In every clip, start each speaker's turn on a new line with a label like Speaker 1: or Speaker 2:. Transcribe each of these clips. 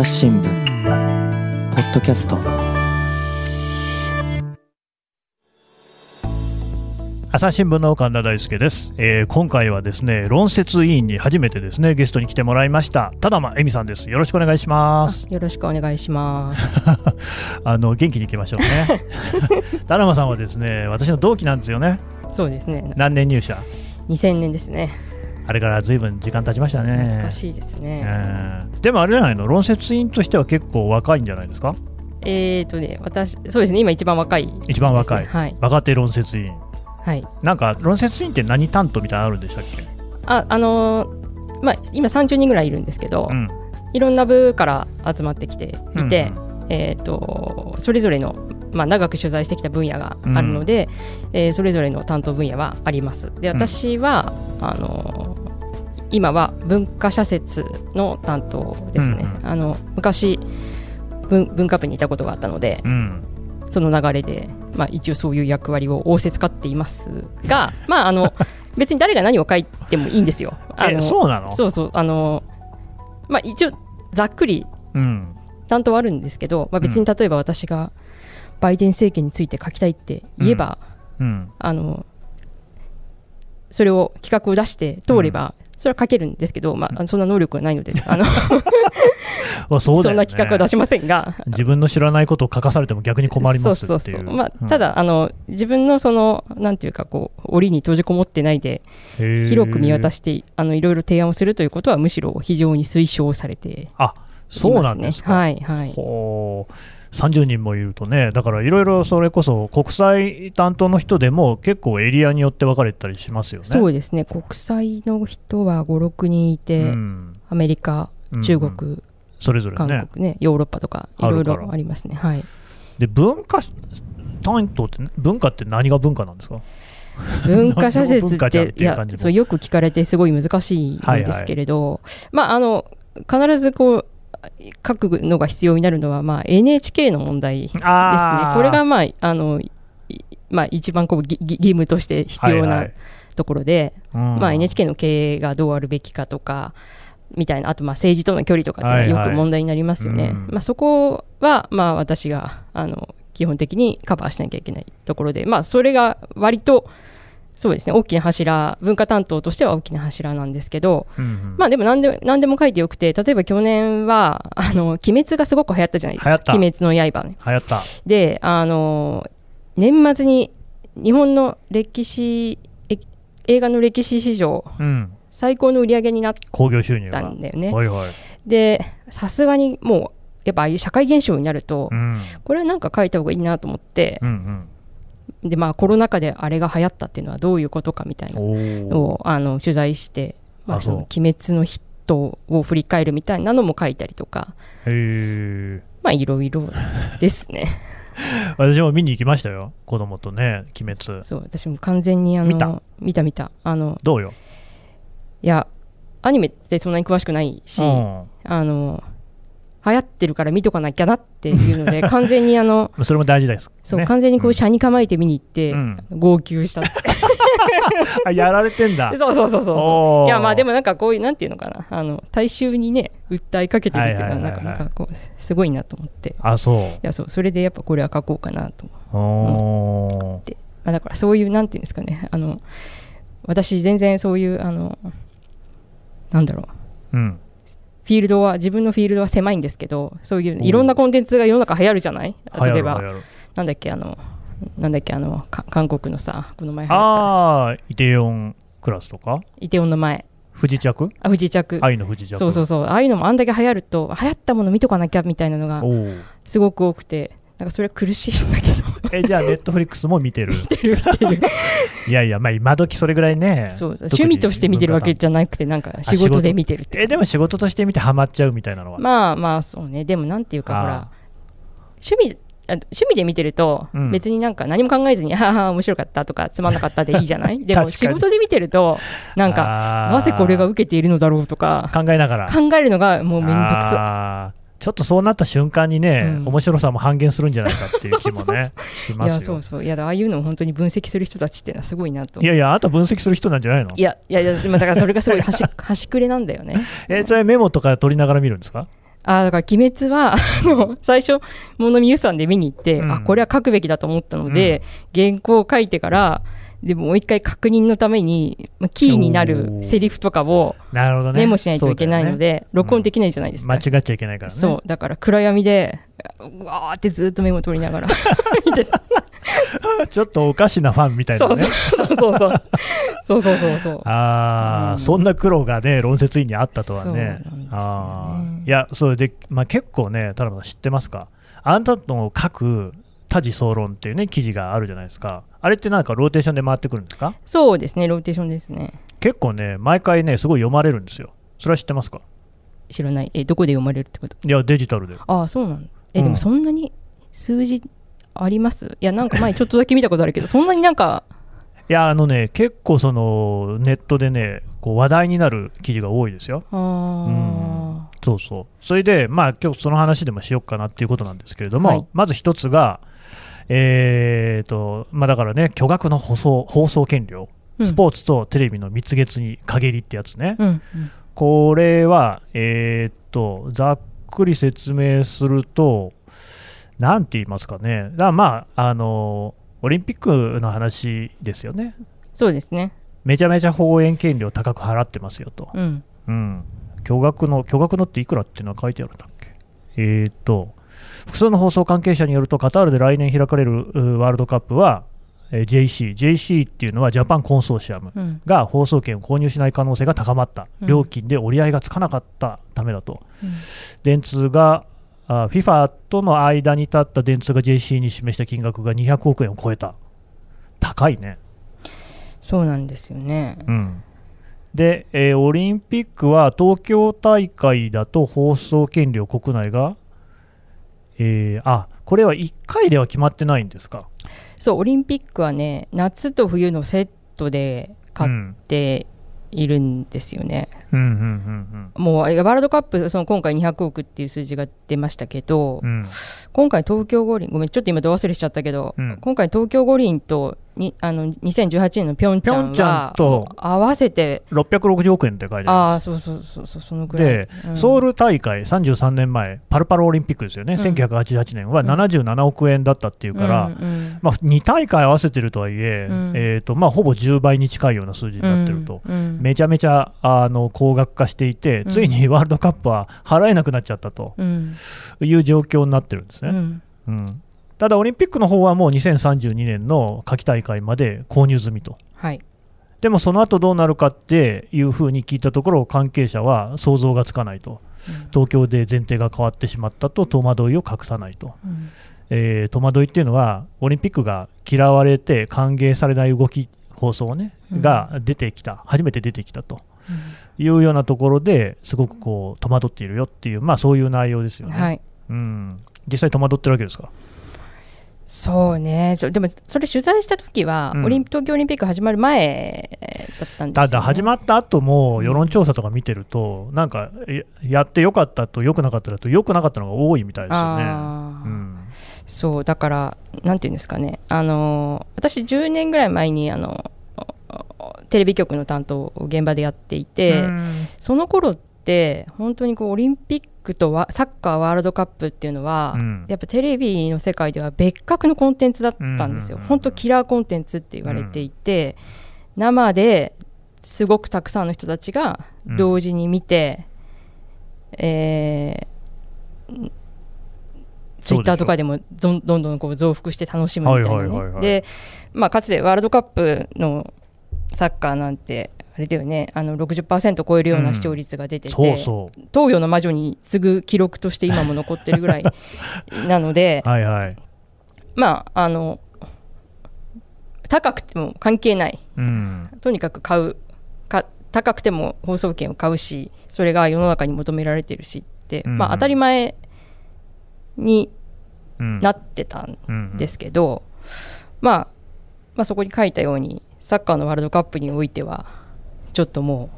Speaker 1: 朝日新聞ポッドキャスト。
Speaker 2: 朝日新聞の神田大輔です、えー今回はですね論説委員に初めてですねゲストに来てもらいました。ただま恵美さんです。よろしくお願いします。
Speaker 3: よろしくお願いします。
Speaker 2: あの元気にいきましょうね。ただまさんはですね私の同期なんですよね。
Speaker 3: そうですね。
Speaker 2: 何年入社
Speaker 3: ？2000年ですね。
Speaker 2: あれからずいぶん時間経ちましたね。
Speaker 3: 懐かしいですね。
Speaker 2: えーでもあれじゃないの？論説委員としては結構若いんじゃないですか？
Speaker 3: えーとね、私、そうですね、今一番若い、
Speaker 2: 一番若い、
Speaker 3: はい。
Speaker 2: 若手論説委員。
Speaker 3: はい。
Speaker 2: なんか論説委員って何担当みたいなのあるんでしたっけ？
Speaker 3: あ、あのーまあ、今30人ぐらいいるんですけど、
Speaker 2: うん。
Speaker 3: いろんな部から集まってきていて、
Speaker 2: うん。
Speaker 3: えーと、それぞれの、まあ、長く取材してきた分野があるので、えーそれぞれの担当分野はあります。で、私は、あのー今は文化社説の担当ですね。
Speaker 2: うん
Speaker 3: あの昔文文化部にいたことがあったので、
Speaker 2: うん。
Speaker 3: その流れで、まあ、一応そういう役割を仰せつかっていますが、まあ、あの 別に誰が何を書いてもいいんですよ。あ
Speaker 2: え
Speaker 3: の
Speaker 2: そうなの？
Speaker 3: そうそうあの、まあ、一応ざっくり
Speaker 2: うん。
Speaker 3: 担当はあるんですけど、まあ、別に例えば私がバイデン政権について書きたいって言えば、
Speaker 2: うん。
Speaker 3: あのそれを企画を出して通れば、それは書けるんですけど、まあそんな能力はないので あの
Speaker 2: あそね。
Speaker 3: そんな企画は出しませんが。
Speaker 2: 自分の知らないことを書かされても逆に困ります。
Speaker 3: そうそうそうまあ
Speaker 2: うん。
Speaker 3: ただ、あの自分のそのなんていうかこう檻に閉じこもってないで広く見渡してあのいろいろ提案をするということはむしろ非常に推奨されてい
Speaker 2: あそうなんですか。
Speaker 3: はいはい。
Speaker 2: ほう30人もいるとね、だからいろいろそれこそ国際担当の人でも結構エリアによって分かれたりしますよね。
Speaker 3: そうですね。国際の人は56人いて、
Speaker 2: うん。
Speaker 3: アメリカ
Speaker 2: うん
Speaker 3: 中国、
Speaker 2: それぞれ
Speaker 3: 韓
Speaker 2: ね。
Speaker 3: 国ね。ヨーロッパとかいろいろありますね。はい。
Speaker 2: で文化担当って文化って何が文化なんですか？
Speaker 3: 文化社説
Speaker 2: っ
Speaker 3: っていやそうよく聞かれてすごい難しいんですけれど、まああの必ずこう書くのが必要になるのは、まあ、NHK の問題ですね。これが、まああのいまあ、一番こう義務として必要
Speaker 2: はいは
Speaker 3: ない。ところで、
Speaker 2: うん。
Speaker 3: まあ、NHK の経営がどうあるべきかとかみたいなあとまあ政治との距離とかってよく問題になりますよね。
Speaker 2: はいはいうん。
Speaker 3: まあ、そこはまあ私があの基本的にカバーしなきゃいけないところで、まあ、それが割とそうですね大きな柱文化担当としては大きな柱なんですけど、
Speaker 2: うんうん
Speaker 3: まあでも何でも何でも書いてよくて例えば去年はあの鬼滅がすごく流行ったじゃないですか鬼滅の刃ね。
Speaker 2: 流行った。
Speaker 3: であの年末に日本の歴史え映画の歴史史上
Speaker 2: うん。
Speaker 3: 最高の売り上げになっ
Speaker 2: 興行収入
Speaker 3: た
Speaker 2: が。
Speaker 3: んだよね。
Speaker 2: はいはい。
Speaker 3: でさすがにもうやっぱああいう社会現象になると、
Speaker 2: うん。
Speaker 3: これはなんか書いた方がいいなと思って
Speaker 2: う、ん
Speaker 3: でまあコロナ禍であれが流行ったっていうのはどういうことかみたい
Speaker 2: うん。
Speaker 3: なの。をあの取材して、まあ、
Speaker 2: あそ
Speaker 3: の鬼滅のヒットを振り返るみたいなのも書いたりとか
Speaker 2: へえ。
Speaker 3: まあいろいろですね。
Speaker 2: 私も見に行きましたよ。子供とね、鬼滅。
Speaker 3: そう私も完全にあの
Speaker 2: 見た？
Speaker 3: 見た見たあの
Speaker 2: どうよ？
Speaker 3: いやアニメってそんなに詳しくないし、
Speaker 2: うん
Speaker 3: あの流行ってるから見とかなきゃなっていうので 完全にあの
Speaker 2: それも大事です。
Speaker 3: そう、
Speaker 2: ね
Speaker 3: 完全にこう車に構えて見に行って、
Speaker 2: うん。
Speaker 3: 号泣したって。
Speaker 2: あやられてんだ。
Speaker 3: そうそうそうそういやまあでもなんかこういうなんていうのかな。あの大衆にね訴えかけてるっていうのはなかなかこうすごいなと思って。い
Speaker 2: あ、そう。
Speaker 3: やそう。それでやっぱこれは書こうかなと、
Speaker 2: おー。
Speaker 3: まあ、だからそういうなんていうんですかね。あの私全然そういうあのなんだろう。
Speaker 2: うん。
Speaker 3: フィールドは自分のフィールドは狭いんですけどそういういろんなコンテンツが世の中流行るじゃない？例えばなんだっけあのなんだっけあのか韓国のさこの前流行った。
Speaker 2: ああ、イテヨンクラスとか？
Speaker 3: イテウォンの前。
Speaker 2: 不時着？
Speaker 3: あ不時着。
Speaker 2: 愛の不時着。
Speaker 3: そうそうそう。ああいうのもあんだけ流行ると流行ったもの見とかなきゃみたいなのがすごく多くてなんかそれは苦しいんだけど。
Speaker 2: え、じゃあ、ネットフリックスも見てる？
Speaker 3: 見てる見てる。
Speaker 2: いやいや、まあ、今時それぐらいね。
Speaker 3: そう趣味として見てるわけじゃなくてなんか仕事で見てるって。
Speaker 2: え、でも仕事として見てハマっちゃうみたいなのは？
Speaker 3: まあまあそうね。でもなんていうかほら趣味あ趣味で見てると
Speaker 2: うん。
Speaker 3: 別になんか何も考えずに、ああ面白かったとかつまんなかったでいいじゃない？でも仕事で見てるとなんか
Speaker 2: か
Speaker 3: なぜこれが受けているのだろうとか
Speaker 2: 考えながら。
Speaker 3: 考えるのがもうめんどくさ
Speaker 2: ちょっとそうなった瞬間にね、
Speaker 3: うん。
Speaker 2: 面白さも半減するんじゃないかっていう気もね、し
Speaker 3: い
Speaker 2: ますよ。
Speaker 3: やそうそう。いやああいうのを本当に分析する人たちってのはすごいなと。
Speaker 2: いやいや、あなた分析する人なんじゃないの？
Speaker 3: いやいやいやだからそれがすごい端端 くれなんだよね。
Speaker 2: え、それメモとか取りながら見るんですか？
Speaker 3: あだから「鬼滅は」あの最初物見ゆさんで見に行って、
Speaker 2: うん。
Speaker 3: あこれは書くべきだと思ったので、原稿を書いてからでもう一回確認のために、まあ、キーになるセリフとかをメモしないといけないので、ねね、録音で
Speaker 2: き
Speaker 3: ないじゃないですか、
Speaker 2: 間違っちゃいけないから、ね、
Speaker 3: そう。だから暗闇でわーってずっとメモ取りながら。見てた
Speaker 2: ちょっとおかしなファンみたいな、ね、
Speaker 3: そうそうそうそうそう。そうそう
Speaker 2: ああ、
Speaker 3: うん、
Speaker 2: そんな苦労がね論説委員にあったとはね。
Speaker 3: そう、
Speaker 2: ね、あいやそれで、まあ、結構ねただ知ってますか？あんたの書く多事奏論っていうね記事があるじゃないですか。あれってなんかローテーションで回ってくるんですか？
Speaker 3: そうですねローテーションですね。
Speaker 2: 結構ね毎回ねすごい読まれるんですよ。それは知ってますか？
Speaker 3: 知らない。えどこで読まれるってこと？
Speaker 2: いやデジタルで。
Speaker 3: ああそうなのえ、
Speaker 2: うん。
Speaker 3: でもそんなに数字あります？いやなんか前ちょっとだけ見たことあるけどそんなになんか
Speaker 2: いやあのね結構そのネットでねこう話題になる記事が多いですよ。
Speaker 3: あ
Speaker 2: そうそう。それでまあ今日その話でもしようかなっていうことなんですけれども、
Speaker 3: はい。
Speaker 2: まず一つがえーとまあだからね巨額の放送放送権料
Speaker 3: うん。
Speaker 2: スポーツとテレビの蜜月に陰りってやつね、
Speaker 3: ーうんうん。
Speaker 2: これは、えーっと、ざっくり説明すると、なんて言いますかね、だまあ、あの、オリンピックの話ですよね。
Speaker 3: そうですね。
Speaker 2: めちゃめちゃ放映権料高く払ってますよと。
Speaker 3: うん。
Speaker 2: うん。巨額の、巨額のっていくらっていうのは書いてあるんだっけ？えーっと、複数の放送関係者によると、カタールで来年開かれるうワールドカップは、えー JC、JC っていうのはジャパンコンソーシアム。
Speaker 3: うん。
Speaker 2: が放送権を購入しない可能性が高まった、
Speaker 3: うん。
Speaker 2: 料金で折り合いがつかなかったためだと、
Speaker 3: うん。
Speaker 2: 電通があ FIFA との間に立った電通が JC に示した金額が200億円を超えた、高いね。
Speaker 3: そうなんですよね。
Speaker 2: うん。で、えーオリンピックは東京大会だと放送権料国内が、えーあこれは1回では決まってないんですか？
Speaker 3: そうオリンピックはね夏と冬のセットで買っ
Speaker 2: うん
Speaker 3: ているんですよね、もうワールドカップその今回200億っていう数字が出ましたけど、
Speaker 2: うん。うん
Speaker 3: 今回東京五輪ごめんちょっと今ど忘れしちゃったけど、
Speaker 2: うん。
Speaker 3: 今回東京五輪とにあの2018年のピョンチャン
Speaker 2: と。
Speaker 3: 合わせて。
Speaker 2: 660億円って書いてあり
Speaker 3: あ
Speaker 2: ます。
Speaker 3: あそうそうそうそうそのぐらい。
Speaker 2: で、
Speaker 3: うん。
Speaker 2: ソウル大会33年前、パルパルオリンピックですよね、
Speaker 3: うん。
Speaker 2: 1988年は
Speaker 3: うん
Speaker 2: 77億円だったっていうから、
Speaker 3: うんうん
Speaker 2: まあ、2大会合わせてるとはいえ、
Speaker 3: うん。
Speaker 2: えーとまあ、ほぼ10倍に近いような数字になってると、めちゃめちゃあの高額化していて、
Speaker 3: うん。
Speaker 2: ついにワールドカップは払えなくなっちゃったと
Speaker 3: うん。
Speaker 2: いう状況になってるんですね。
Speaker 3: うん。
Speaker 2: うんただ、オリンピックの方はもう2032年の夏季大会まで購入済みと。
Speaker 3: はい。
Speaker 2: でもその後どうなるかっていうふうに聞いたところ、関係者は想像がつかないと。東京で前提が変わってしまったと戸惑いを隠さないと、
Speaker 3: うん。
Speaker 2: えー戸惑いっていうのはオリンピックが嫌われて歓迎されない動き放送、ね
Speaker 3: うん。
Speaker 2: が出てきた。初めて出てきたと。いうようなところですごくこう戸惑っているよっていう、まあ、そういう内容ですよね、
Speaker 3: はい。
Speaker 2: うん、実際戸惑ってるわけですか？
Speaker 3: そうね。そでもそれ取材した時は、
Speaker 2: うん。
Speaker 3: オリン東京オリンピック始まる前だったんですよ、ね、
Speaker 2: ただ始まった後も
Speaker 3: うん。
Speaker 2: 世論調査とか見てると、なんかややってよかったとよくなかっただとよくなかったのが多いみたいですよね。
Speaker 3: そうだからなんていうんですかね。あの私10年ぐらい前にあのテレビ局の担当を現場でやっていて、
Speaker 2: うん。
Speaker 3: その頃って本当にこうオリンピックとワサッカーワールドカップっていうのは、
Speaker 2: うん。
Speaker 3: やっぱテレビの世界では別格のコンテンツだったんですよ、
Speaker 2: うん
Speaker 3: 本当キラーコンテンツって言われていて、生ですごくたくさんの人たちが同時に見て、えーツイッターとかでもどんどんこう増幅して楽しむみたいなね、で、まあ、かつてワールドカップのサッカーなんてあれだよね。あの60%超えるような視聴率が出てて、
Speaker 2: そうそう。
Speaker 3: 東洋の魔女に次ぐ記録として今も残ってるぐらい なので
Speaker 2: はいはい。
Speaker 3: まああの高くても関係ない。
Speaker 2: うん。
Speaker 3: とにかく買う。か高くても放送権を買うしそれが世の中に求められてるしって、
Speaker 2: うんうん。
Speaker 3: まあ、当たり前に
Speaker 2: うん
Speaker 3: なってたん
Speaker 2: うん
Speaker 3: ですけど、まあ、まあそこに書いたようにサッカーのワールドカップにおいてはちょっとも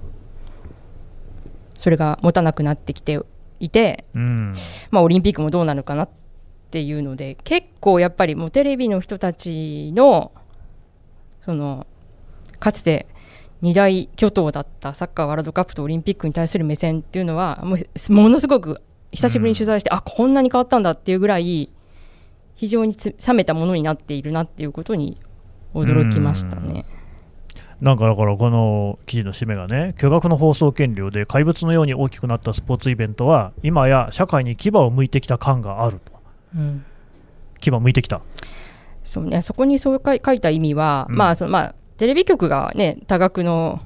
Speaker 3: うそれが持たなくなってきていて、
Speaker 2: うん。
Speaker 3: まあ、オリンピックもどうなるかなっていうので結構やっぱりもうテレビの人たちのそのかつて二大巨頭だったサッカーワールドカップとオリンピックに対する目線っていうのはもうものすごく久しぶりに取材して、あこんなに変わったんだっていうぐらい非常につ冷めたものになっているなっていうことに驚きましたね。
Speaker 2: なんかだからこの記事の締めがね巨額の放送権料で怪物のように大きくなったスポーツイベントは今や社会に牙を向いてきた感があると。
Speaker 3: うん。
Speaker 2: 牙向いてきた。
Speaker 3: そうね、そこにそう書い書いた意味は、
Speaker 2: うん。
Speaker 3: まあそのまあ、テレビ局が、ね、多額の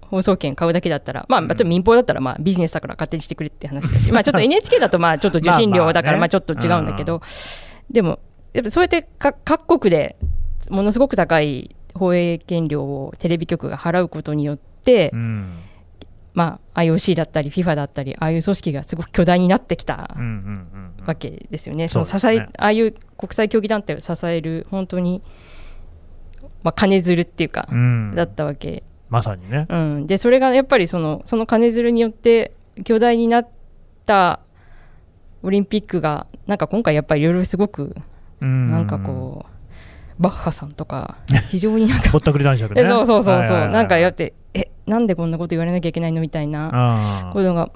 Speaker 3: 放送権買うだけだったら、まあ、
Speaker 2: うん。
Speaker 3: 例えば民放だったら、まあ、ビジネスだから勝手にしてくれって話だし、まあ、ちょっと NHK だと、まあ、ちょっと受信料だから、
Speaker 2: まあ
Speaker 3: ちょっと違うんだけど、でも、やっぱそうやってか各国でものすごく高い放映権料をテレビ局が払うことによって、
Speaker 2: うん。
Speaker 3: まあ、IOC だったり FIFA だったりああいう組織がすごく巨大になってきたわけですよね、
Speaker 2: そ
Speaker 3: の支えああいう国際競技団体を支える本当に、まあ、金づるっていうか、
Speaker 2: うん。
Speaker 3: だったわけ、
Speaker 2: まさにね。
Speaker 3: うん、でそれがやっぱりそのその金づるによって巨大になったオリンピックがなんか今回やっぱりいろいろすごく
Speaker 2: な
Speaker 3: なんかこう、バッハさんとか非常になんか
Speaker 2: ぼったくり男爵ね。
Speaker 3: えそうそうそうそう、なんかやってえなんでこんなこと言われなきゃいけないの？みたいな。
Speaker 2: あ
Speaker 3: ことが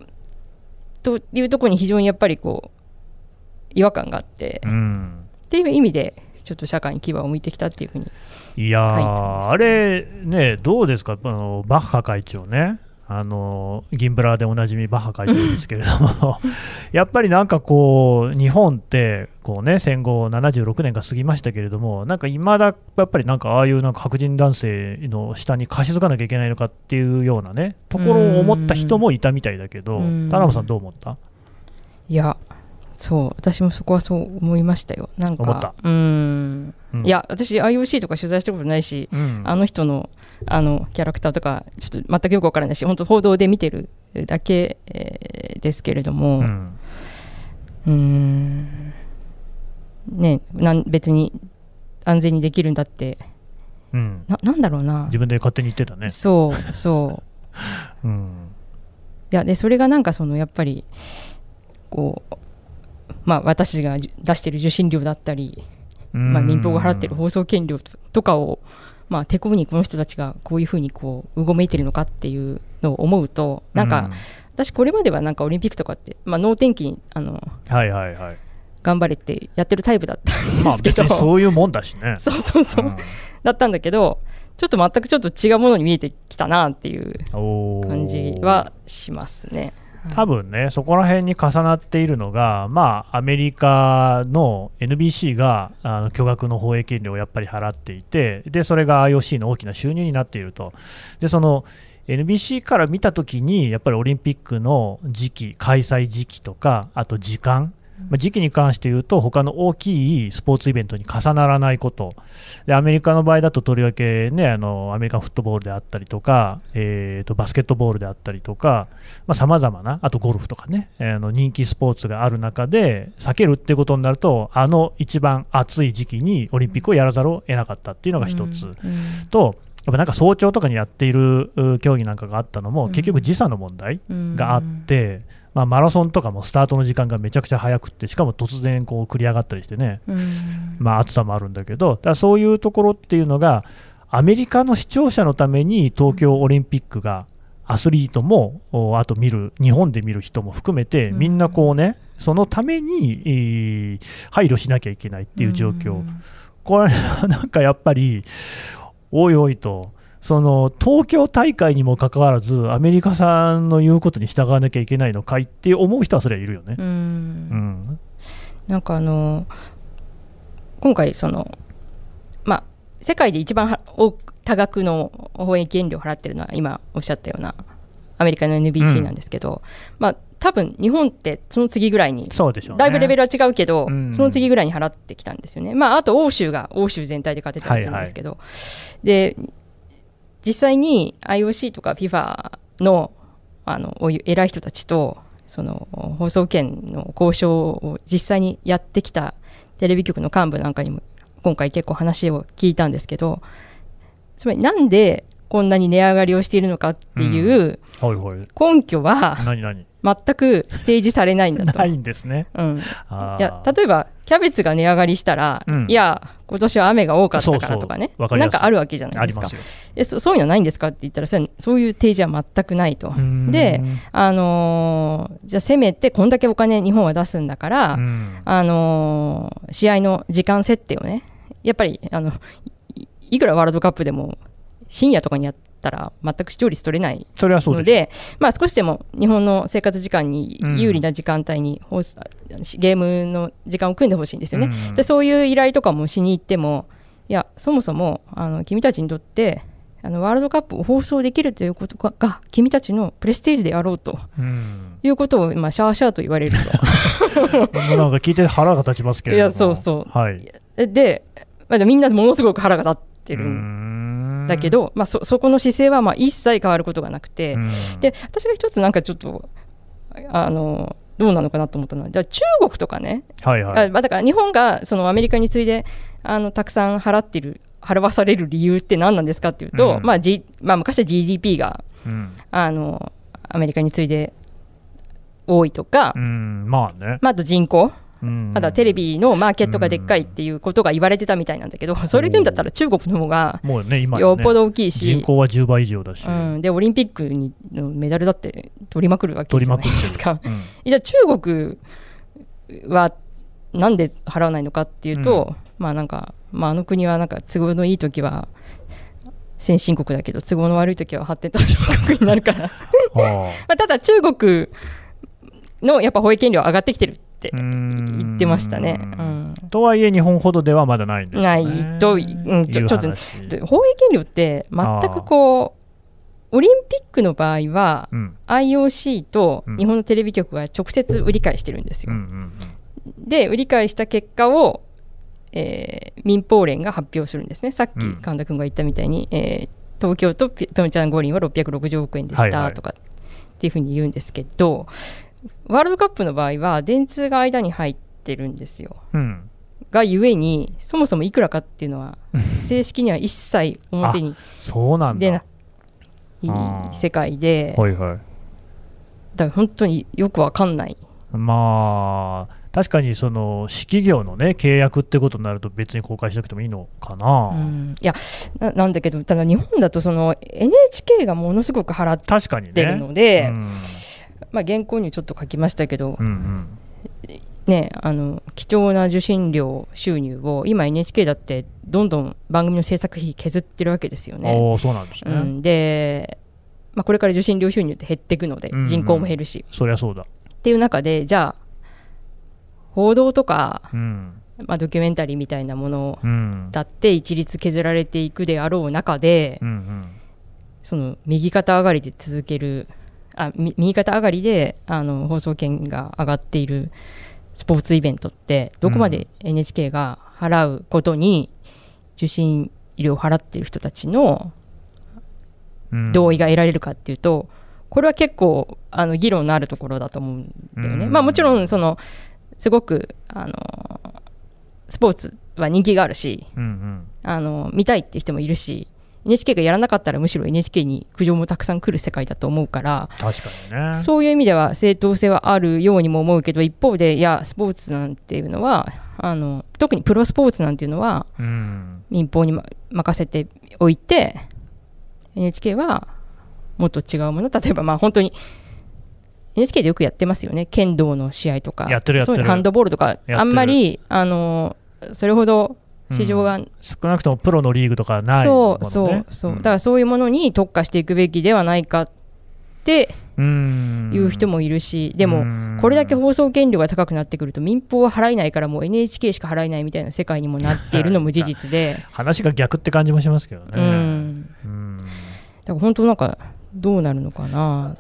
Speaker 3: というところに非常にやっぱりこう違和感があって、
Speaker 2: ーうん。
Speaker 3: っていう意味でちょっと社会に牙を向いてきたっていうふうに
Speaker 2: いやあれね、どうですか、あのバッハ会長ね、あの銀ブラでおなじみバッハ会長ですけれども、やっぱりなんかこう、日本ってこう、ね、戦後76年が過ぎましたけれども、なんかいまだやっぱりなんかああいうなんか白人男性の下に貸し付かなきゃいけないのかっていうようなね、ところを思った人もいたみたいだけど、
Speaker 3: うん。
Speaker 2: 田辺さん、どう思った？
Speaker 3: いやそう私もそこはそう思いましたよ。なんかうん
Speaker 2: うん。
Speaker 3: いや私 IOC とか取材したことないし、
Speaker 2: うん。
Speaker 3: あの人のあのキャラクターとかちょっと全くよくわからないし本当報道で見てるだけ、えーですけれども、
Speaker 2: うん。
Speaker 3: ねなん別に安全にできるんだって
Speaker 2: うん。
Speaker 3: ななんだろうな。
Speaker 2: 自分で勝手に言ってたね。
Speaker 3: そうそう。
Speaker 2: うん。
Speaker 3: いやでそれがなんかそのやっぱりこうまあ私がじ出してる受信料だったり、まあ、民放が払ってる放送権料ととかを、まあ、手こにこの人たちがこういうふうにこううごめいてるのかっていうのを思うとなんか、私これまではなんかオリンピックとかって、まあ、能天気にあの
Speaker 2: うんはいはいはい。
Speaker 3: 頑張れってやってるタイプだったん
Speaker 2: まあ
Speaker 3: ですけど、
Speaker 2: 別にそういうもんだしね。
Speaker 3: そうそうそう、
Speaker 2: うん
Speaker 3: だったんだけどちょっと全くちょっと違うものに見えてきたなっていう感じはしますね。
Speaker 2: 多分ね、そこら辺に重なっているのが、まあ、アメリカの NBC があの巨額の放映権料をやっぱり払っていて、でそれが IOC の大きな収入になっていると。でその NBC から見たときに、やっぱりオリンピックの時期、開催時期とか、あと時間、まあ時期に関して言うと、他の大きいスポーツイベントに重ならないこと、でアメリカの場合だと、とりわけ、ね、あのアメリカンフットボールであったりとか、えー、とバスケットボールであったりとか、さまざ、まな、あとゴルフとかね、えーあの人気スポーツがある中で、避けるっていうことになると、あの一番暑い時期にオリンピックをやらざるを得なかったっていうのが一つ。
Speaker 3: うん
Speaker 2: とやっぱなんか早朝とかにやっているう競技なんかがあったのも、
Speaker 3: うん。
Speaker 2: 結局時差の問題
Speaker 3: うん
Speaker 2: があって、まあ、マラソンとかもスタートの時間がめちゃくちゃ早くって、しかも突然こう繰り上がったりしてね、
Speaker 3: うん。
Speaker 2: まあ、暑さもあるんだけど、だそういうところっていうのが、アメリカの視聴者のために東京オリンピックが、アスリートも、おあと見る、日本で見る人も含めて、
Speaker 3: うん。
Speaker 2: みんなこうね、そのために、えー配慮しなきゃいけないっていう状況、
Speaker 3: うん。
Speaker 2: これ、なんかやっぱり、おいおいと。その東京大会にもかかわらず、アメリカさんの言うことに従わなきゃいけないのかいって思う人はそれはいるよね。
Speaker 3: うん
Speaker 2: うん
Speaker 3: なんかあの今回そのまあ世界で一番は多額の放映権料を払ってるのは今おっしゃったようなアメリカの NBC なんですけど、まあ多分日本ってその次ぐらいに
Speaker 2: そうでしょうね。
Speaker 3: だいぶレベルは違うけど、
Speaker 2: うん
Speaker 3: その次ぐらいに払ってきたんですよね。まあ、あと欧州が欧州全体で勝てたりするんですけど、で実際に IOC とか FIFA のあのお偉い人たちとその放送権の交渉を実際にやってきたテレビ局の幹部なんかにも今回結構話を聞いたんですけどつまりなんでこんなに値上がりをしているのかっていう。根拠は
Speaker 2: 何何？
Speaker 3: 全く提示されないんだと。
Speaker 2: ないんですね。
Speaker 3: うん、いや例えばキャベツが値上がりしたら、
Speaker 2: うん。
Speaker 3: いや今年は雨が多かったからとかね。
Speaker 2: そ
Speaker 3: なんかあるわけじゃないですか。えそそういうのはないんですかって言ったらそそういう提示は全くないと。
Speaker 2: う。ん。
Speaker 3: で、あのーじゃあせめてこんだけお金日本は出すんだから、
Speaker 2: うん。
Speaker 3: あのー試合の時間設定をねやっぱりあのいいくらワールドカップでも深夜とかにやったら全く視聴率取れない
Speaker 2: それはそう
Speaker 3: の
Speaker 2: で
Speaker 3: まあ、少しでも日本の生活時間に有利な時間帯に放送ゲームの時間を組んでほしいんですよね、
Speaker 2: うん
Speaker 3: でそういう依頼とかもしに行ってもいやそもそもあの君たちにとってあのワールドカップを放送できるということがが君たちのプレステージであろうと
Speaker 2: うん。
Speaker 3: いうことを、まあ、シャーシャーと言われる
Speaker 2: もうなんか聞いて腹が立ちますけども。
Speaker 3: やそうそう。
Speaker 2: はい。
Speaker 3: で、まあ、みんなものすごく腹が立ってる。
Speaker 2: うん
Speaker 3: だけ、ど、まあ、そそこの姿勢はまあ一切変わることがなくて、
Speaker 2: うん
Speaker 3: で私が一つなんかちょっとあのどうなのかなと思ったのはじゃあ中国とかね、
Speaker 2: はいはい。
Speaker 3: あまあだから日本がそのアメリカに次いであのたくさん払ってる払わされる理由って何なんですかっていうと、
Speaker 2: うん
Speaker 3: まあ G まあ、昔は GDP が
Speaker 2: うん。
Speaker 3: あのアメリカに次いで多いとか、
Speaker 2: うん、まあね。
Speaker 3: まあ、あと人口
Speaker 2: うん
Speaker 3: まだテレビのマーケットがでっかいっていうことが言われてたみたいなんだけど、それ言うんだったら中国の方が
Speaker 2: もうね、今、ね、
Speaker 3: よっぽど大きいし、
Speaker 2: 人口は10倍以上だし。
Speaker 3: うん、でオリンピックにのメダルだって取りまくるわけじゃないですか。
Speaker 2: うん
Speaker 3: じゃあ中国はなんで払わないのかっていうと、まあなんか、まあ、あの国はなんか都合のいい時は先進国だけど都合の悪い時は発展途上国になるから。
Speaker 2: は
Speaker 3: まあただ中国のやっぱ保育料上がってきてるって言ってましたね。うん。
Speaker 2: とはいえ、日本ほどではまだないんですよね。
Speaker 3: ないとうんちょ
Speaker 2: いう
Speaker 3: ちょっと放映権料って全くこうオリンピックの場合は
Speaker 2: うん。
Speaker 3: IOC と
Speaker 2: うん。
Speaker 3: 日本のテレビ局が直接売り買いしてるんですよ。
Speaker 2: うんうん
Speaker 3: で売り買いした結果を、えー民放連が発表するんですね。さっき
Speaker 2: うん。
Speaker 3: 神田君が言ったみたいに、えー東京とピピョンチャン五輪は660億円でし
Speaker 2: はいはい。
Speaker 3: たとかっていうふうに言うんですけど、ワールドカップの場合は電通が間に入ってるんですよ。
Speaker 2: うん
Speaker 3: がゆえにそもそもいくらかっていうのは 正式には一切表に
Speaker 2: そうなんだ。
Speaker 3: 出ない世界で
Speaker 2: はいはい。
Speaker 3: だから本当によくわかんない。
Speaker 2: まあ、確かにその私企業のね、契約ってことになると、別に公開しなくてもいいのかな。
Speaker 3: うんいやななんだけどただ日本だとその NHK がものすごく払っ
Speaker 2: 確かにね。
Speaker 3: てるので、
Speaker 2: うん
Speaker 3: まあ、原稿にちょっと書きましたけど、
Speaker 2: うんうん
Speaker 3: ね、あの貴重な受信料収入を今 NHK だってどんどん番組の制作費削ってるわけですよね。
Speaker 2: そうなんですね。
Speaker 3: うん、で、まあ、これから受信料収入って減っていくので
Speaker 2: うんうん
Speaker 3: 人口も減るし、
Speaker 2: そりゃそうだ。
Speaker 3: っていう中でじゃあ報道とか、
Speaker 2: うん。
Speaker 3: まあ、ドキュメンタリーみたいなもの
Speaker 2: うん。
Speaker 3: だって一律削られていくであろう中で、
Speaker 2: うんうん
Speaker 3: その右肩上がりで続けるあみ右肩上がりであの放送権が上がっているスポーツイベントってどこまで NHK が払うことに受信料を払っている人たちの
Speaker 2: うん。
Speaker 3: 同意が得られるかっていうと、これは結構あの議論のあるところだと思うんだよね。
Speaker 2: うん。
Speaker 3: まあ、もちろんそのすごくあのスポーツは人気があるし
Speaker 2: うんうん。
Speaker 3: あの見たいって人もいるし NHK がやらなかったらむしろ NHK に苦情もたくさん来る世界だと思うから、
Speaker 2: 確かにね。
Speaker 3: そういう意味では正当性はあるようにも思うけど一方でいやスポーツなんていうのはあの特にプロスポーツなんていうのは
Speaker 2: うん。
Speaker 3: 民放に、ま、任せておいて NHK はもっと違うもの。例えばまあ本当に NHK でよくやってますよね。剣道の試合とか。そういうハンドボールとか。あんまりあのそれほど市場が。
Speaker 2: 少なくともプロのリーグとかないも
Speaker 3: そう。そうそう、
Speaker 2: ん。
Speaker 3: だからそういうものに特化していくべきではないかって
Speaker 2: うん。
Speaker 3: いう人もいるし、でも
Speaker 2: うん。
Speaker 3: これだけ放送権料が高くなってくると民放は払えないからもう NHK しか払えないみたいな世界にもなっているのも事実で、
Speaker 2: 話が逆って感じもしますけどね。
Speaker 3: うん、
Speaker 2: うん。
Speaker 3: だから本当なんかどうなるのかな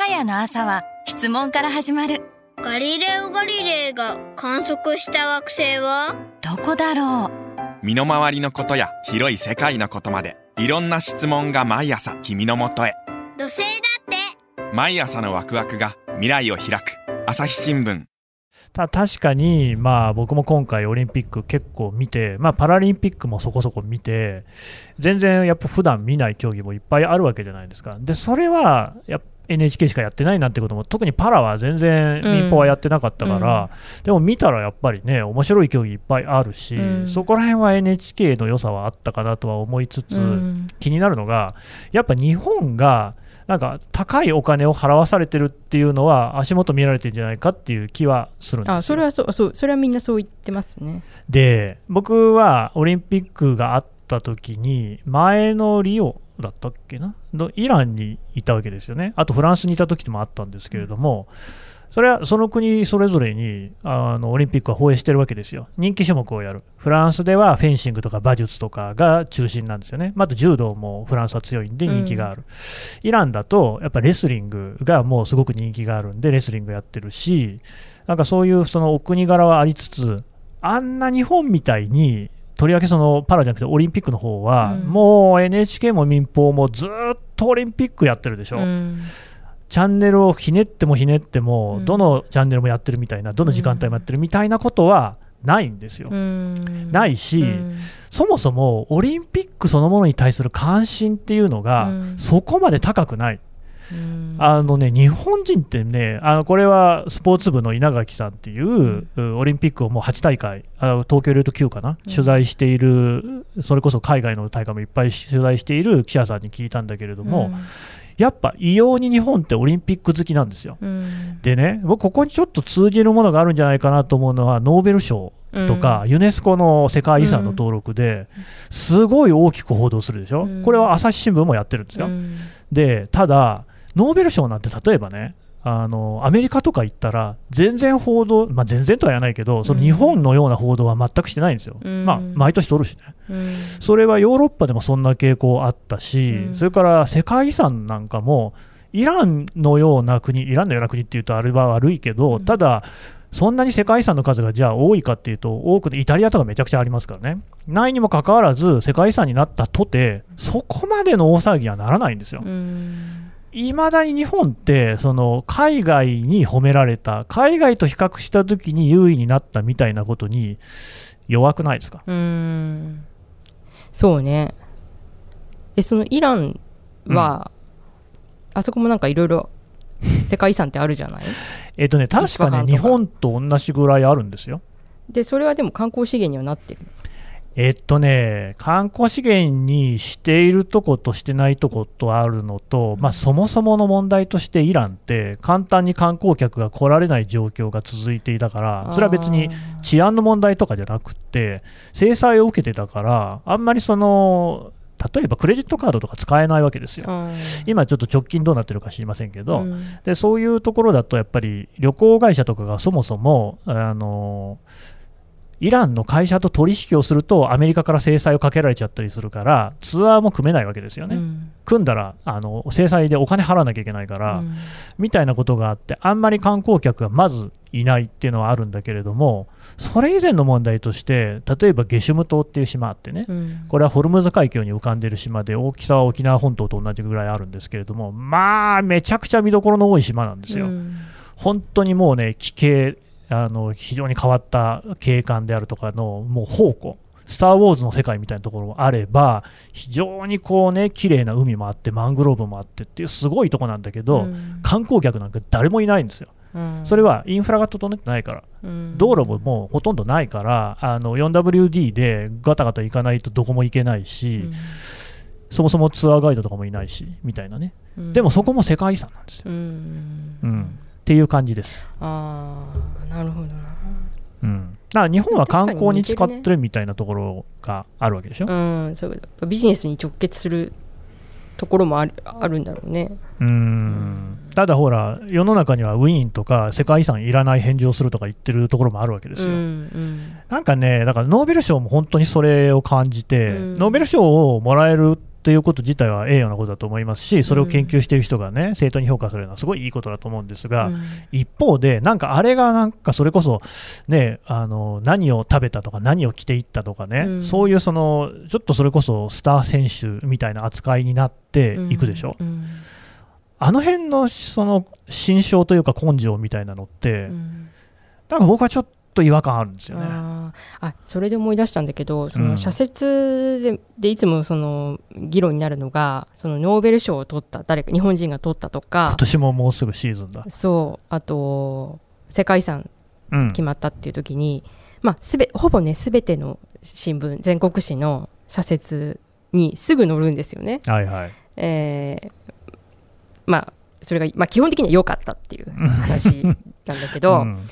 Speaker 4: 我が家の朝は質問から始まる。
Speaker 5: ガリレオ・ガリレイが観測した惑星は？
Speaker 4: どこだろう。
Speaker 6: 身の回りのことや広い世界のことまでいろんな質問が毎朝君のもとへ。
Speaker 5: 土星だって。
Speaker 6: 毎朝のワクワクが未来を開く。朝日新聞。
Speaker 2: た確かに、まあ、僕も今回、オリンピック結構見て、まあ、パラリンピックもそこそこ見て、全然やっぱ普段見ない競技もいっぱいあるわけじゃないですか。でそれはやっぱ NHK しかやってないなんてことも特にパラは全然民放はやってなかったから、でも見たらやっぱりね面白い競技いっぱいあるし、
Speaker 3: うん
Speaker 2: そこら辺は NHK の良さはあったかなとは思いつつ、
Speaker 3: うん
Speaker 2: 気になるのがやっぱ日本がなんか高いお金を払わされてるっていうのは足元見られてるんじゃないかっていう気はするんですよ。
Speaker 3: あそれはそうそうそれはみんなそう言ってますね。
Speaker 2: で僕はオリンピックがあった時に前のリオだったっけな？のイランにいたわけですよね。あとフランスにいた時もあったんですけれども、それはその国それぞれにあのオリンピックは放映してるわけですよ。人気種目をやる。フランスではフェンシングとか馬術とかが中心なんですよね、まああと柔道もフランスは強いんで人気がある、イランだとやっぱレスリングがもうすごく人気があるんでレスリングやってるしなんかそういうそのお国柄はありつつあんな日本みたいに、とりわけそのパラじゃなくてオリンピックの方は、
Speaker 3: うん。
Speaker 2: もう NHK も民放もずっとオリンピックやってるでしょ、
Speaker 3: うん。
Speaker 2: チャンネルをひねってもひねっても、
Speaker 3: うん。
Speaker 2: どのチャンネルもやってるみたいな、どの時間帯もやってるみたいなことはないんですよ。
Speaker 3: うん。
Speaker 2: ないし
Speaker 3: うん。
Speaker 2: そもそもオリンピックそのものに対する関心っていうのが、
Speaker 3: うん。
Speaker 2: そこまで高くない。
Speaker 3: うん。
Speaker 2: あのね、日本人ってね、あのこれはスポーツ部の稲垣さんっていう、うオリンピックをもう8大会、あの東京レート9かな、
Speaker 3: うん。
Speaker 2: 取材している、それこそ海外の大会もいっぱい取材している記者さんに聞いたんだけれども、やっぱ異様に日本ってオリンピック好きなんですよ。
Speaker 3: うん。
Speaker 2: でね、僕、ここにちょっと通じるものがあるんじゃないかなと思うのは、ノーベル賞とか、ユネスコの世界遺産の登録で、すごい大きく報道するでしょ、
Speaker 3: うん。
Speaker 2: これは朝日新聞もやってるんですよ。
Speaker 3: うん。
Speaker 2: でただ、ノーベル賞なんて例えばね、あのアメリカとか行ったら、全然報道、まあ、全然とは言わないけど、その日本のような報道は全くしてないんですよ、
Speaker 3: うん。
Speaker 2: まあ、毎年取るしね、
Speaker 3: うん。
Speaker 2: それはヨーロッパでもそんな傾向あったし、
Speaker 3: うん。
Speaker 2: それから世界遺産なんかも、イランのような国、イランのような国っていうとあれは悪いけど、
Speaker 3: うん。
Speaker 2: ただ、そんなに世界遺産の数がじゃあ多いかっていうと、多くでイタリアとかめちゃくちゃありますからね、ないにもかかわらず、世界遺産になったとて、そこまでの大騒ぎにはならないんですよ。
Speaker 3: うん
Speaker 2: いまだに日本ってその海外に褒められた海外と比較した時に優位になったみたいなことに弱くないですか？
Speaker 3: うん。そうね。でそのイランは、あそこもなんかいろいろ世界遺産ってあるじゃない？
Speaker 2: えっとね確かね日本と同じぐらいあるんですよ。
Speaker 3: でそれはでも観光資源にはなってる
Speaker 2: えっとね観光資源にしているとことしてないとことあるのと、まあ、そもそもの問題としてイランって簡単に観光客が来られない状況が続いていたからそれは別に治安の問題とかじゃなくって制裁を受けてたからあんまりその例えばクレジットカードとか使えないわけですよ。
Speaker 3: あ
Speaker 2: 今ちょっと直近どうなってるか知りませんけど、
Speaker 3: うん。
Speaker 2: でそういうところだとやっぱり旅行会社とかがそもそもあのイランの会社と取引をするとアメリカから制裁をかけられちゃったりするからツアーも組めないわけですよね、
Speaker 3: うん。
Speaker 2: 組んだらあの制裁でお金払わなきゃいけないから、
Speaker 3: うん。
Speaker 2: みたいなことがあってあんまり観光客がまずいないっていうのはあるんだけれどもそれ以前の問題として例えばゲシュム島っていう島あってね、
Speaker 3: うん。
Speaker 2: これはホルムズ海峡に浮かんでいる島で大きさは沖縄本島と同じぐらいあるんですけれどもまあめちゃくちゃ見どころの多い島なんですよ、
Speaker 3: うん。
Speaker 2: 本当にもうね奇形あの非常に変わった景観であるとかのもう宝庫スター・ウォーズの世界みたいなところもあれば非常にこうね綺麗な海もあってマングローブもあってっていうすごいとこなんだけど、
Speaker 3: うん。
Speaker 2: 観光客なんか誰もいないんですよ。
Speaker 3: うん。
Speaker 2: それはインフラが整ってないから。
Speaker 3: うん。
Speaker 2: 道路ももうほとんどないから、あの 4WD でガタガタ行かないとどこも行けないし、そもそもツアーガイドとかもいないし、みたいなね、
Speaker 3: うん。
Speaker 2: でもそこも世界遺産なんですよ。
Speaker 3: うん。
Speaker 2: うん、っていう感じです。
Speaker 3: ああなるほどな。
Speaker 2: うん、だから日本は観光に使ってるみたいなところがあるわけでしょ？
Speaker 3: うんそうビジネスに直結するところもあるあるんだろうね。
Speaker 2: うん。ただほら、世の中にはウィーンとか世界遺産いらない返事をするとか言ってるところもあるわけですよ。
Speaker 3: うんうん。
Speaker 2: なんかね、だからノーベル賞も本当にそれを感じて、
Speaker 3: うん。
Speaker 2: ノーベル賞をもらえるっていうこと自体は栄誉なことだと思いますし、それを研究している人がね、正当に評価されるのはすごいいいことだと思うんですが、
Speaker 3: うん。
Speaker 2: 一方で、なんかあれがなんかそれこそ、ね、あの何を食べたとか、何を着ていったとかね、
Speaker 3: うん。
Speaker 2: そういうそのちょっとそれこそスター選手みたいな扱いになっていくでしょ？
Speaker 3: うん。
Speaker 2: あの辺のその心象というか根性みたいなのって、
Speaker 3: うん。
Speaker 2: なんか僕はちょっと違和感あるんですよね。
Speaker 3: あそれで思い出したんだけどそ
Speaker 2: うん
Speaker 3: の社説で,、でいつもその議論になるのがそのノーベル賞を取った誰か日本人が取ったと
Speaker 2: 今
Speaker 3: か
Speaker 2: 年ももうすぐシーズンだ。
Speaker 3: そうあと世界遺産
Speaker 2: うん
Speaker 3: 決まったっていう時に、まあ、すべほぼね全ての新聞全国紙の社説にすぐ載るんですよね。
Speaker 2: はいはい。
Speaker 3: えーまあそれが、まあ、基本的には良かったっていう話なんだけど、
Speaker 2: うん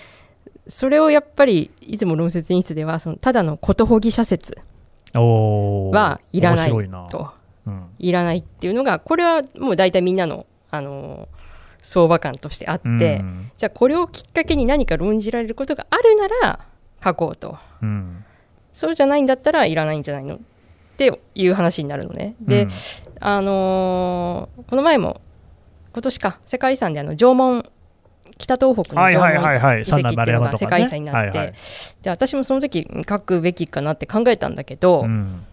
Speaker 3: それをやっぱりいつも論説演出ではそのただのことほぎ社説はいらない。と。
Speaker 2: うん。
Speaker 3: いらないっていうのがこれはもう大体みんなの、あのー相場感としてあって、
Speaker 2: うん。
Speaker 3: じゃあこれをきっかけに何か論じられることがあるなら書こうと。
Speaker 2: うん。
Speaker 3: そうじゃないんだったらいらないんじゃないのっていう話になるのね。で、
Speaker 2: うん。
Speaker 3: あのーこの前も今年か世界遺産であの縄文北東北の
Speaker 2: はい
Speaker 3: 縄文遺跡っていうのが世界遺産になって、で私もその時書くべきかなって考えたんだけど、
Speaker 2: うん。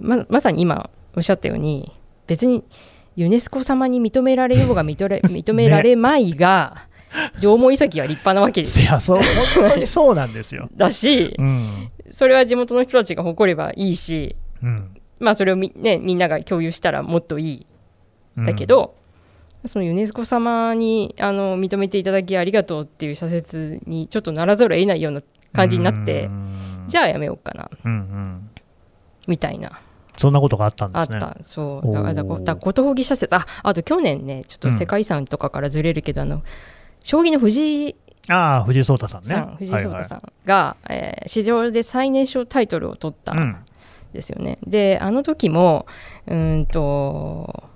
Speaker 3: ままさに今おっしゃったように別にユネスコ様に認められようが認め 認められまいが、縄文遺跡は立派なわけです。
Speaker 2: いやそう本当にそうなんですよ。
Speaker 3: だし
Speaker 2: うん。
Speaker 3: それは地元の人たちが誇ればいいし
Speaker 2: うん。
Speaker 3: まあそれをみ,、ね、みんなが共有したらもっといい。
Speaker 2: うん
Speaker 3: だけど、そのユネスコ様にあの認めていただきありがとうっていう社説にちょっとならざるを得ないような感じになって、
Speaker 2: うん
Speaker 3: じゃあやめようかな
Speaker 2: うんうん
Speaker 3: みたいな
Speaker 2: そんなことがあったん
Speaker 3: あっ
Speaker 2: ですね。
Speaker 3: た、そうだからだからだからことほぎ社説ああと去年ねちょっと世界遺産とかからずれるけど、あの将棋の藤井
Speaker 2: ああ藤井聡太さんね。
Speaker 3: さん、藤井聡太さ
Speaker 2: ん。
Speaker 3: んが、えー史上で最年少タイトルを取った
Speaker 2: うん
Speaker 3: んですよね。であの時もうーんとまあ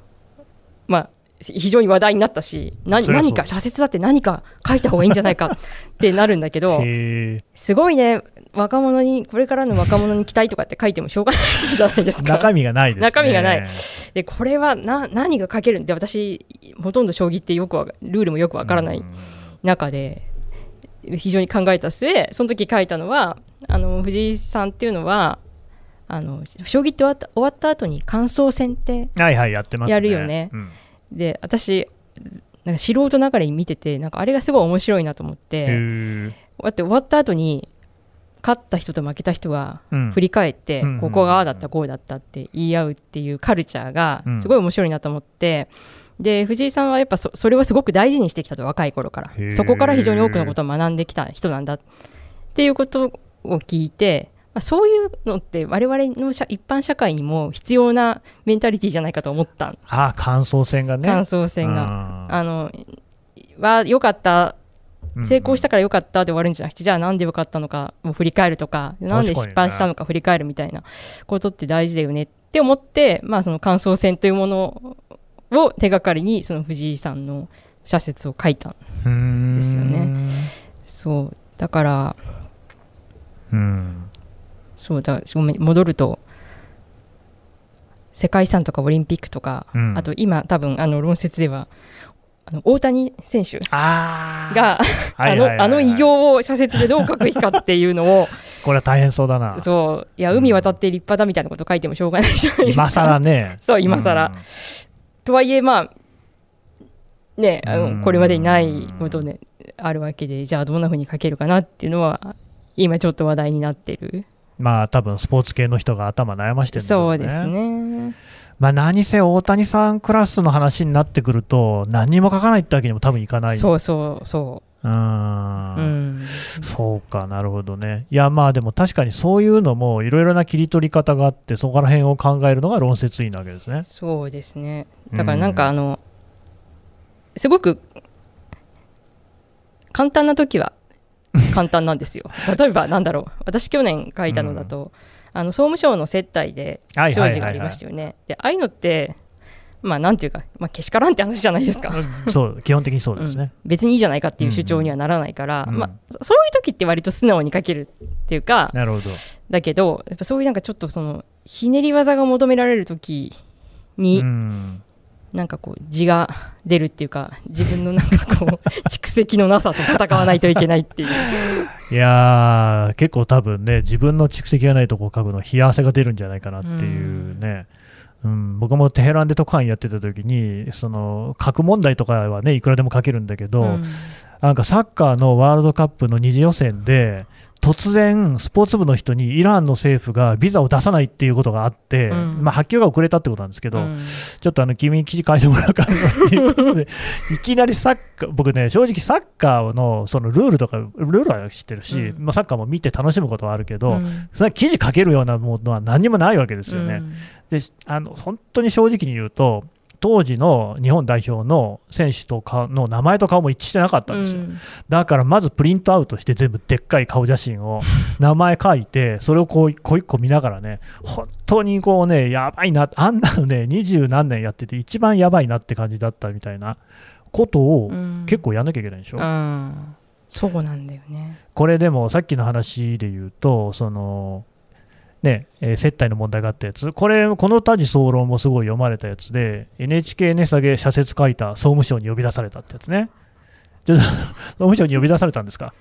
Speaker 3: 非常に話題になったし何か社説だって何か書いた方がいいんじゃないかってなるんだけどすごいね若者にこれからの若者に期待とかって書いてもしょうがないじゃないですか。
Speaker 2: 中身がないですね。
Speaker 3: 中身がない。でこれはな何が書けるん？で私ほとんど将棋ってよくルールもよくわからない中で非常に考えた末その時書いたのはあの藤井さんっていうのはあの将棋って終わった終わった後に感想戦って
Speaker 2: はいはいやってますね。
Speaker 3: やるよね。
Speaker 2: うん
Speaker 3: で私なんか素人ながらに見ててなんかあれがすごい面白いなと思っ
Speaker 2: へ
Speaker 3: て
Speaker 2: え
Speaker 3: だって終わった後に勝った人と負けた人が
Speaker 2: うん。
Speaker 3: 振り返って、
Speaker 2: うん
Speaker 3: ここがああだったこうだったって言い合うっていうカルチャーが
Speaker 2: うん。
Speaker 3: すごい面白いなと思って、で藤井さんはやっぱそそれをすごく大事にしてきたと若い頃から。そこから非常に多くのことを学んできた人なんだっていうことを聞いて、まあ、そういうのって我々の社一般社会にも必要なメンタリティじゃないかと思った
Speaker 2: ああ感想戦がね。
Speaker 3: 感想戦が。
Speaker 2: が
Speaker 3: あのは良かった成功したから良かったで終わるんじゃなくて、じゃあなんで良かったのかを振り返るとか、なんで失敗したのか振り返るみたいなことって大事だよねって思って、まあその感想戦というものを手がかりに、その藤井さんの社説を書いた。
Speaker 2: ん
Speaker 3: ですよね。そう。だから、
Speaker 2: うん。
Speaker 3: そうだ、ごめん戻ると、世界遺産とかオリンピックとか、
Speaker 2: うん
Speaker 3: あと今多分あの論説では、あの大谷選手。が、あの、あの偉業を社説でどう書くべきかっていうのを、
Speaker 2: これは大変そうだな。
Speaker 3: そう、いや、海渡って立派だみたいなこと書いてもしょうがないじゃないですか。
Speaker 2: 今更ね。
Speaker 3: そう、今更。とはいえ、まあ、ね、あ
Speaker 2: うん
Speaker 3: のこれまでにないことね、あるわけで、じゃあどんなふうに書けるかなっていうのは、今ちょっと話題になってる。
Speaker 2: まあ多分スポーツ系の人が頭悩ましてるんでしょね。
Speaker 3: そううですね。
Speaker 2: まあ何せ大谷さんクラスの話になってくると何にも書かないってわけにも多分いかない。
Speaker 3: そうそうそう
Speaker 2: ー
Speaker 3: う。うんん。
Speaker 2: そうかなるほどね。いやまあでも確かにそういうのもいろいろな切り取り方があってそこら辺を考えるのが論説委員なわけですね。
Speaker 3: そうですね。だからなんかあの、すごく簡単な時は簡単なんですよ。例えばなんだろう。私去年書いたのだと、あの総務省の接待で不祥事がありましたよね。で、ああいうのって、まあなんていうか、まあけしからんって話じゃないですか。
Speaker 2: うんそう基本的にそうですね。
Speaker 3: うん別にいいじゃないかっていう主張にはならないから、
Speaker 2: うんうん
Speaker 3: まあ、そういう時って割と素直に書けるっていうか、
Speaker 2: なるほど。
Speaker 3: だけどやっぱそういうなんかちょっとそのひねり技が求められる時に、
Speaker 2: うん
Speaker 3: なんかこう字が出るっていうか自分のなんかこう 蓄積のなさと戦わないといけないっていう。
Speaker 2: いやー結構多分ね自分の蓄積がないとこ書くの冷や汗が出るんじゃないかなっていうね、うん、僕もテヘランで特派員やってた時にその核問題とかはねいくらでも書けるんだけど、
Speaker 3: うん
Speaker 2: なんかサッカーのワールドカップの二次予選で突然スポーツ部の人にイランの政府がビザを出さないっていうことがあって、
Speaker 3: うん。
Speaker 2: まあ、発給が遅れたってことなんですけど、
Speaker 3: うん。
Speaker 2: ちょっとあの君に記事書いてもらうからって。いうことでいきなりサッカー僕ね正直サッカーのそのルールとかルールは知ってるし、
Speaker 3: うん。
Speaker 2: まあ、サッカーも見て楽しむことはあるけど、
Speaker 3: うん。
Speaker 2: それは記事書けるようなものは何にもないわけですよね。
Speaker 3: うん。
Speaker 2: であの本当に正直に言うと当時の日本代表の選手とかの名前と顔も一致してなかったんですよ、
Speaker 3: うん。
Speaker 2: だからまずプリントアウトして全部でっかい顔写真を 名前書いてそれをこう一個一個見ながらね本当にこうねやばいなあんなのね二十何年やってて一番やばいなって感じだったみたいなことを
Speaker 3: うん。
Speaker 2: 結構やんなきゃいけないでしょ、
Speaker 3: うんそうなんだよね。
Speaker 2: これでもさっきの話で言うとそのねえー接待の問題があったやつ。これこの多事総論もすごい読まれたやつで NHK 値下げ社説書いた総務省に呼び出されたってやつね。ちょっと 総務省に呼び出されたんですか？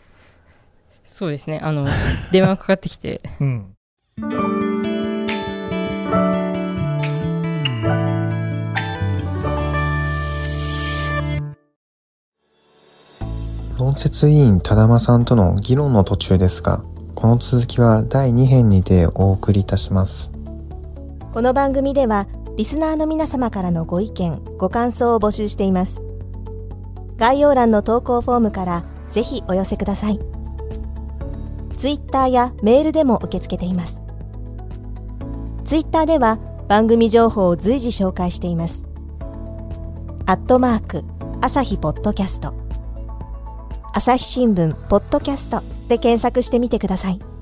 Speaker 3: そうですね。あの電話がかかってきて、
Speaker 2: うん。
Speaker 7: 論説委員多玉さんとの議論の途中ですが、この続きは第2編にてお送りいたします。
Speaker 8: この番組ではリスナーの皆様からのご意見ご感想を募集しています。概要欄の投稿フォームからぜひお寄せください。ツイッターやメールでも受け付けています。ツイッターでは番組情報を随時紹介しています。アットマーク朝日ポッドキャスト。朝日新聞ポッドキャスト。で検索してみてください。